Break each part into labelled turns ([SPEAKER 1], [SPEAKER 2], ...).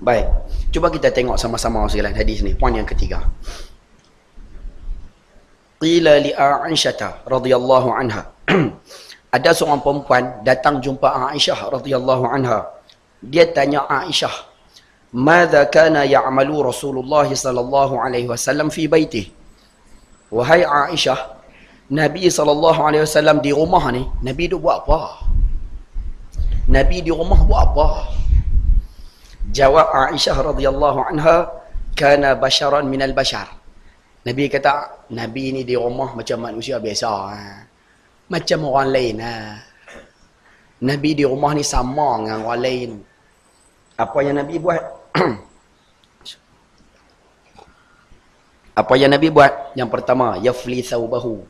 [SPEAKER 1] Baik. Cuba kita tengok sama-sama sekalian hadis ni. Poin yang ketiga. Qila li Aisyah radhiyallahu anha. Ada seorang perempuan datang jumpa Aisyah radhiyallahu anha. Dia tanya Aisyah, "Madza kana ya'malu Rasulullah sallallahu alaihi wasallam fi baitih?" Wahai Aisyah, Nabi sallallahu alaihi wasallam di rumah ni, Nabi duk buat apa? Nabi di rumah buat apa? Jawab Aisyah radhiyallahu anha, "Kana basharan minal bashar." Nabi kata, Nabi ni di rumah macam manusia biasa. Ha. Macam orang lain. Ha. Nabi di rumah ni sama dengan orang lain. Apa yang Nabi buat? Apa yang Nabi buat? Yang pertama, yafli thawbahu.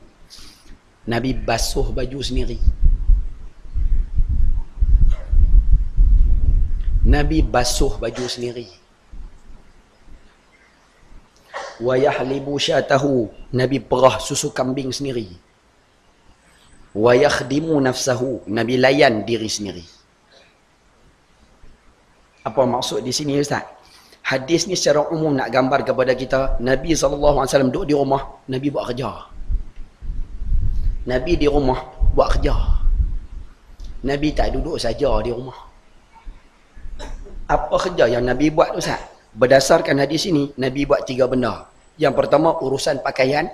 [SPEAKER 1] Nabi basuh baju sendiri. Nabi basuh baju sendiri. Wa yahlibu syatahu. Nabi perah susu kambing sendiri. Wa yakhdimu nafsahu. Nabi layan diri sendiri. Apa maksud di sini ustaz? Hadis ni secara umum nak gambar kepada kita nabi wasallam duduk di rumah nabi buat kerja. Nabi di rumah buat kerja. Nabi tak duduk saja di rumah apa kerja yang nabi buat ustaz berdasarkan hadis ini nabi buat tiga benda yang pertama urusan pakaian,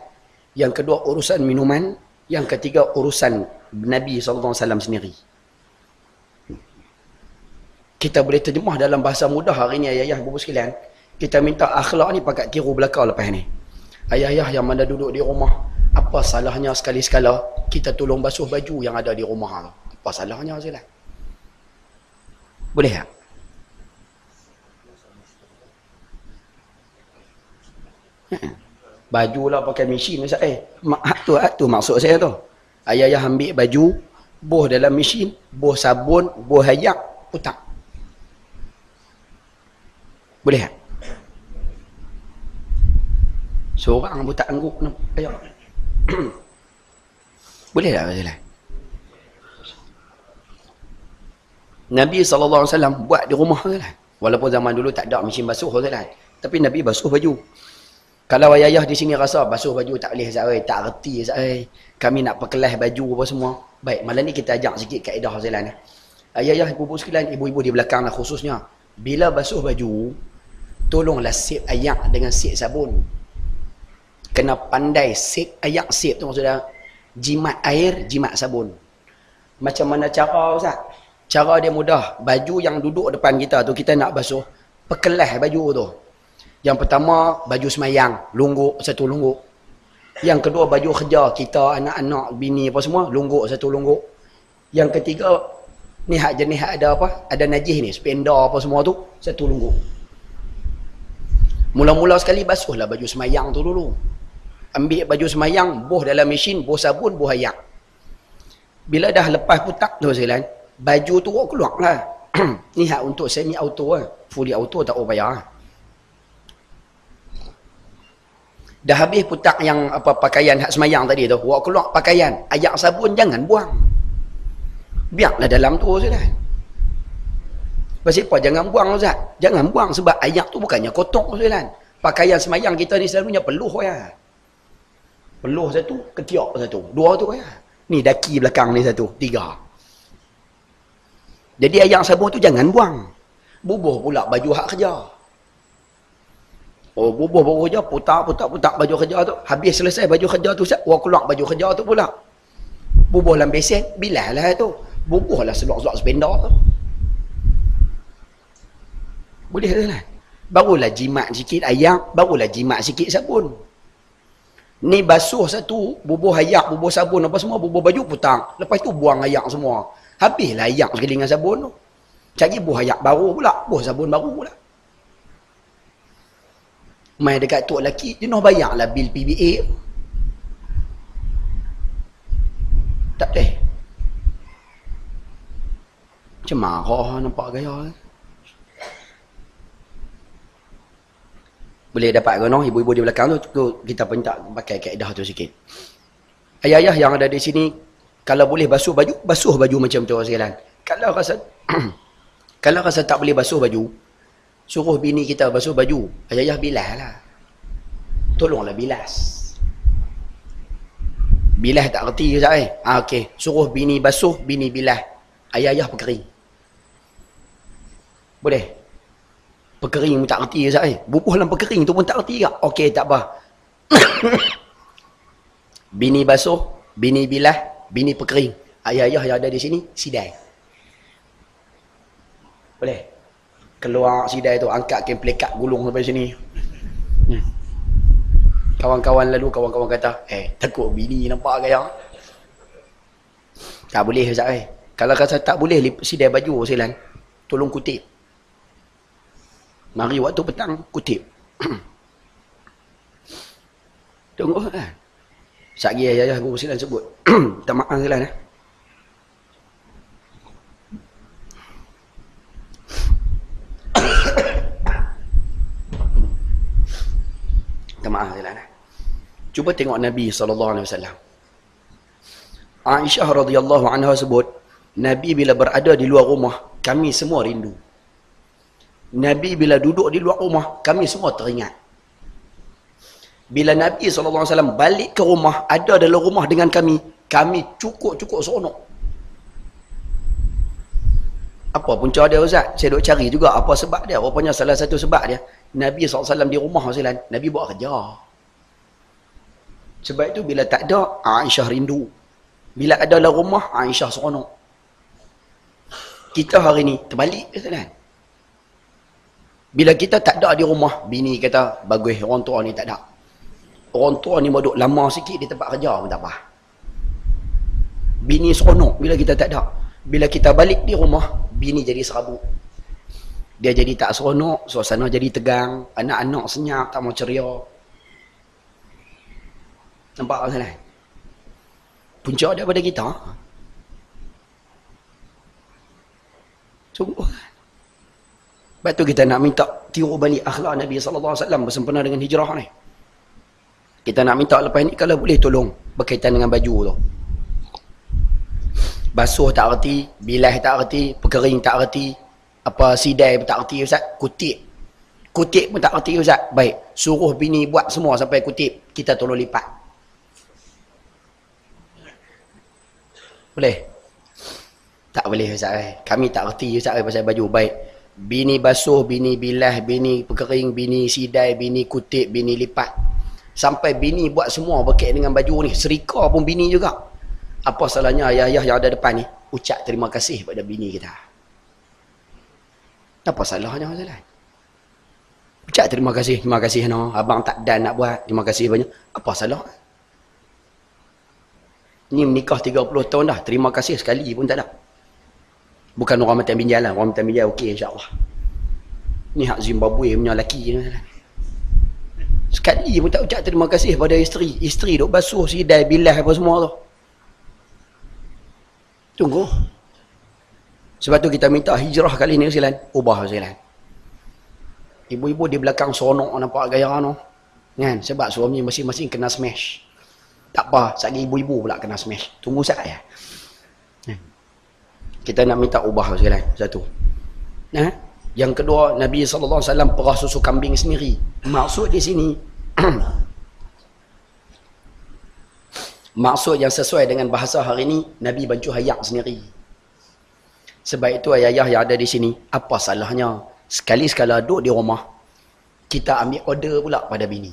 [SPEAKER 1] yang kedua urusan minuman, yang ketiga urusan Nabi SAW sendiri. Kita boleh terjemah dalam bahasa mudah hari ini ayah-ayah ibu sekalian. Kita minta akhlak ni pakai tiru belakang lepas ni. Ayah-ayah yang mana duduk di rumah, apa salahnya sekali-sekala kita tolong basuh baju yang ada di rumah tu. Apa salahnya sekalian? Boleh tak? Baju lah pakai mesin Ustaz. Eh, tu, tu maksud saya tu. Ayah-ayah ambil baju, boh dalam mesin, boh sabun, boh hayak, putak. Boleh tak? Seorang putak angguk. Ayah. Boleh tak? Boleh tak? Nabi SAW buat di rumah kan? Walaupun zaman dulu tak ada mesin basuh kan? Tapi Nabi basuh baju. Kalau ayah di sini rasa basuh baju tak boleh Zai, tak reti Zai. Kami nak perkelas baju apa semua. Baik, malam ni kita ajak sikit kaedah Zailan. Ayah-ayah, ibu-ibu sekalian, ibu-ibu di belakang lah khususnya. Bila basuh baju, tolonglah sip ayak dengan sip sabun. Kena pandai sip ayak sip tu maksudnya jimat air, jimat sabun. Macam mana cara Ustaz? Cara dia mudah. Baju yang duduk depan kita tu kita nak basuh, perkelas baju tu. Yang pertama, baju semayang. Lungguk, satu lungguk. Yang kedua, baju kerja. Kita, anak-anak, bini apa semua. Lungguk, satu lungguk. Yang ketiga, ni hak jenis hak ada apa? Ada najis ni. Spenda apa semua tu. Satu lungguk. Mula-mula sekali basuhlah baju semayang tu dulu. Ambil baju semayang, boh dalam mesin, boh sabun, boh ayak. Bila dah lepas putak tu sekalian, baju tu keluar lah. ni hak untuk semi auto lah. Fully auto tak upaya lah. Dah habis putak yang apa pakaian hak semayang tadi tu. Buat keluar pakaian. Ayak sabun jangan buang. Biarlah dalam tu sudah. Pasal apa? Jangan buang Ustaz. Jangan buang sebab ayak tu bukannya kotor Ustaz. Pakaian semayang kita ni selalunya peluh ya. Peluh satu, ketiak satu. Dua tu ya. Ni daki belakang ni satu. Tiga. Jadi ayak sabun tu jangan buang. Bubuh pula baju hak kerja. Oh, bubuh baju kerja, putar, putar, putar baju kerja tu. Habis selesai baju kerja tu, orang keluar baju kerja tu pula. Bubuh dalam besen, bilah lah tu. Bubuh lah selok-selok sependa tu. Boleh tak lah? Barulah jimat sikit ayak, barulah jimat sikit sabun. Ni basuh satu, bubuh ayak, bubuh sabun apa semua, bubuh baju putar. Lepas tu buang ayak semua. Habislah ayak sekali dengan sabun tu. Cari buah ayak baru pula, buah sabun baru pula. Mai dekat tok lelaki, dia nak bayar lah bil PBA. Tak deh. Macam marah nampak gaya. Boleh dapat ke no? Ibu-ibu di belakang tu, tu kita minta pakai kaedah tu sikit. Ayah-ayah yang ada di sini, kalau boleh basuh baju, basuh baju macam tu sekalian. Kalau rasa kalau rasa tak boleh basuh baju, suruh bini kita basuh baju. Ayah-ayah bilas lah. Tolonglah bilas. Bilas tak reti ke eh? Ah, okay. Suruh bini basuh, bini bilas. Ayah-ayah perkering. Boleh? Perkering pun tak reti ke eh? Bubuh dalam perkering tu pun tak reti ke? Okey, tak apa. bini basuh, bini bilas, bini perkering. Ayah-ayah yang ada di sini, sidai. Boleh? Keluar sidai tu, angkat kain pelekat gulung sampai sini. Hmm. Kawan-kawan lalu, kawan-kawan kata, eh, takut bini nampak gaya. Tak boleh, Ustaz eh. Kalau kata tak boleh, sidai baju, silan. Tolong kutip. Mari waktu petang, kutip. Tunggu kan. Sagi ayah-ayah guru silan sebut. tak maaf silan eh. Maaf silan eh. Cuba tengok Nabi SAW. Aisyah radhiyallahu anha sebut, Nabi bila berada di luar rumah, kami semua rindu. Nabi bila duduk di luar rumah, kami semua teringat. Bila Nabi SAW balik ke rumah, ada dalam rumah dengan kami, kami cukup-cukup seronok. Apa punca dia Ustaz? Saya duk cari juga apa sebab dia. Rupanya salah satu sebab dia. Nabi SAW di rumah Ustaz, Nabi buat kerja. Sebab itu bila tak ada, Aisyah rindu. Bila ada dalam rumah, Aisyah seronok. Kita hari ni terbalik Ustaz bila kita tak ada di rumah, bini kata, bagus, orang tua ni tak ada. Orang tua ni duduk lama sikit di tempat kerja pun tak apa. Bini seronok bila kita tak ada. Bila kita balik di rumah, bini jadi serabut. Dia jadi tak seronok, suasana jadi tegang, anak-anak senyap, tak mau ceria. Nampak tak salah? Punca daripada kita. Sungguh. Sebab tu kita nak minta tiru balik akhlak Nabi SAW bersempena dengan hijrah ni. Kita nak minta lepas ni kalau boleh tolong berkaitan dengan baju tu. Basuh tak erti, bilah tak erti, perkering tak erti, apa sidai pun tak erti Ustaz, kutip. Kutip pun tak erti Ustaz. Baik, suruh bini buat semua sampai kutip, kita tolong lipat. Boleh? Tak boleh Ustaz. Eh. Kami tak erti Ustaz eh, pasal baju. Baik, bini basuh, bini bilah, bini perkering, bini sidai, bini kutip, bini lipat. Sampai bini buat semua berkait dengan baju ni. Serika pun bini juga. Apa salahnya ayah-ayah yang ada depan ni? Ucap terima kasih pada bini kita. Apa salahnya masalah? Ucap terima kasih, terima kasih no. Abang tak dan nak buat. Terima kasih banyak. Apa salah? Ni menikah 30 tahun dah. Terima kasih sekali pun tak ada. Bukan orang mati ambil jalan. Orang ambil jalan, okey insyaAllah. Ni hak Zimbabwe punya lelaki ni. Sekali pun tak ucap terima kasih pada isteri. Isteri duk basuh sidai bilah apa semua tu. Tunggu. Sebab tu kita minta hijrah kali ni silan. Ubah silan. Ibu-ibu di belakang sonok nampak gaya tu. Kan? Sebab suami masing-masing kena smash. Tak apa. Sagi ibu-ibu pula kena smash. Tunggu saya. Kita nak minta ubah sekali satu. Nah, yang kedua Nabi wasallam perah susu kambing sendiri. Maksud di sini Maksud yang sesuai dengan bahasa hari ini Nabi bancu hayak sendiri. Sebab itu ayah-ayah yang ada di sini, apa salahnya? Sekali-sekala duduk di rumah kita ambil order pula pada bini.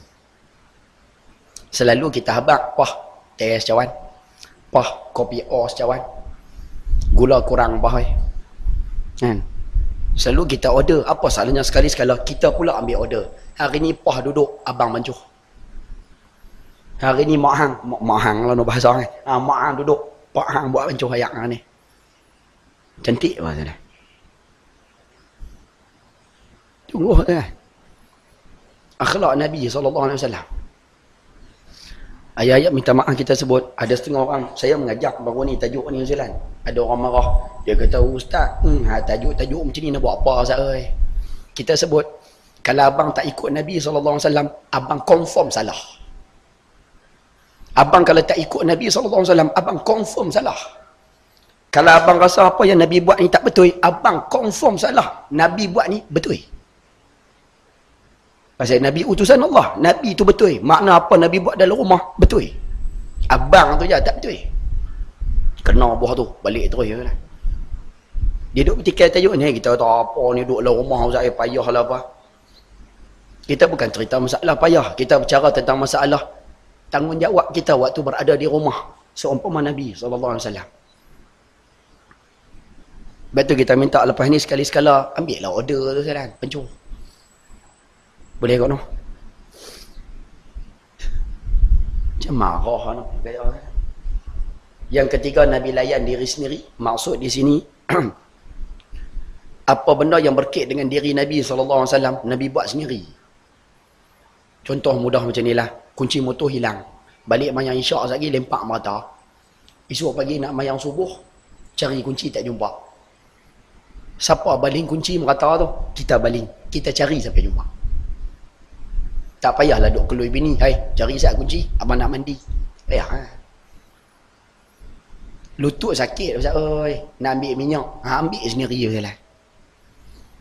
[SPEAKER 1] Selalu kita habak, pah, teh cawan. Pah, kopi os cawan gula kurang bahai kan? Selalu kita order. Apa salahnya sekali sekala kita pula ambil order? Hari ni pah duduk abang mancuh. Hari ni mak hang mak, mak hang lah no bahasa kan? Ha, mak hang duduk pak hang buat mancuh ayak ni cantik apa sana tunggu kan akhlak Nabi SAW Ayat-ayat minta maaf kita sebut ada setengah orang saya mengajak baru ni tajuk ni Zealand. Ada orang marah. Dia kata ustaz, hmm, ha, tajuk-tajuk macam ni nak buat apa oi. Kita sebut kalau abang tak ikut Nabi wasallam, abang confirm salah. Abang kalau tak ikut Nabi wasallam, abang confirm salah. Kalau abang rasa apa yang Nabi buat ni tak betul, abang confirm salah. Nabi buat ni betul. Pasal Nabi utusan Allah. Nabi tu betul. Makna apa Nabi buat dalam rumah? Betul. Abang tu je tak betul. Kena buah tu. Balik terus je lah. Dia duduk petikai tajuk ni. Kita kata apa ni duduk dalam rumah. Ustaz, payah lah apa. Kita bukan cerita masalah payah. Kita bicara tentang masalah tanggungjawab kita waktu berada di rumah. Seumpama Nabi SAW. Sebab tu kita minta lepas ni sekali-sekala ambil lah order tu sekarang. Pencur. Boleh kau no? Macam marah no? Yang ketiga Nabi layan diri sendiri. Maksud di sini apa benda yang berkait dengan diri Nabi SAW Nabi buat sendiri. Contoh mudah macam ni lah. Kunci motor hilang. Balik mayang isyak lagi lempak mata. Esok pagi nak mayang subuh. Cari kunci tak jumpa. Siapa baling kunci merata tu? Kita baling. Kita cari sampai jumpa. Tak payahlah duk keluar bini. Hai, cari saya kunci. Abang nak mandi. Payah. Ha? Lutut sakit. Ustaz. Oi, nak ambil minyak. Ha, ambil sendiri je lah.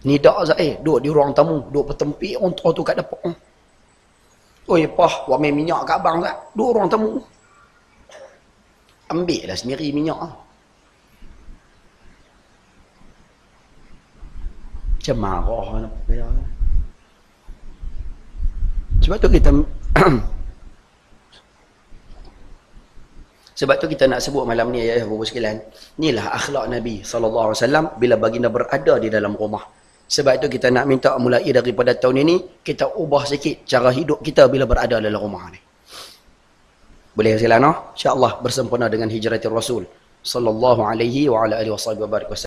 [SPEAKER 1] Ni dak Ustaz. Eh, duduk di ruang tamu. Duduk bertempik. Orang tua tu kat depan. Oi, pah. Buat main minyak kat abang Ustaz. Duduk ruang tamu. Ambil lah sendiri minyak. macam marah nak sebab tu kita sebab tu kita nak sebut malam ni ya Bapak sekalian. Inilah akhlak Nabi SAW bila baginda berada di dalam rumah. Sebab tu kita nak minta mulai daripada tahun ini kita ubah sikit cara hidup kita bila berada dalam rumah ni. Boleh sekalian no? insyaAllah bersempena dengan hijratul Rasul sallallahu alaihi wa ala alihi wa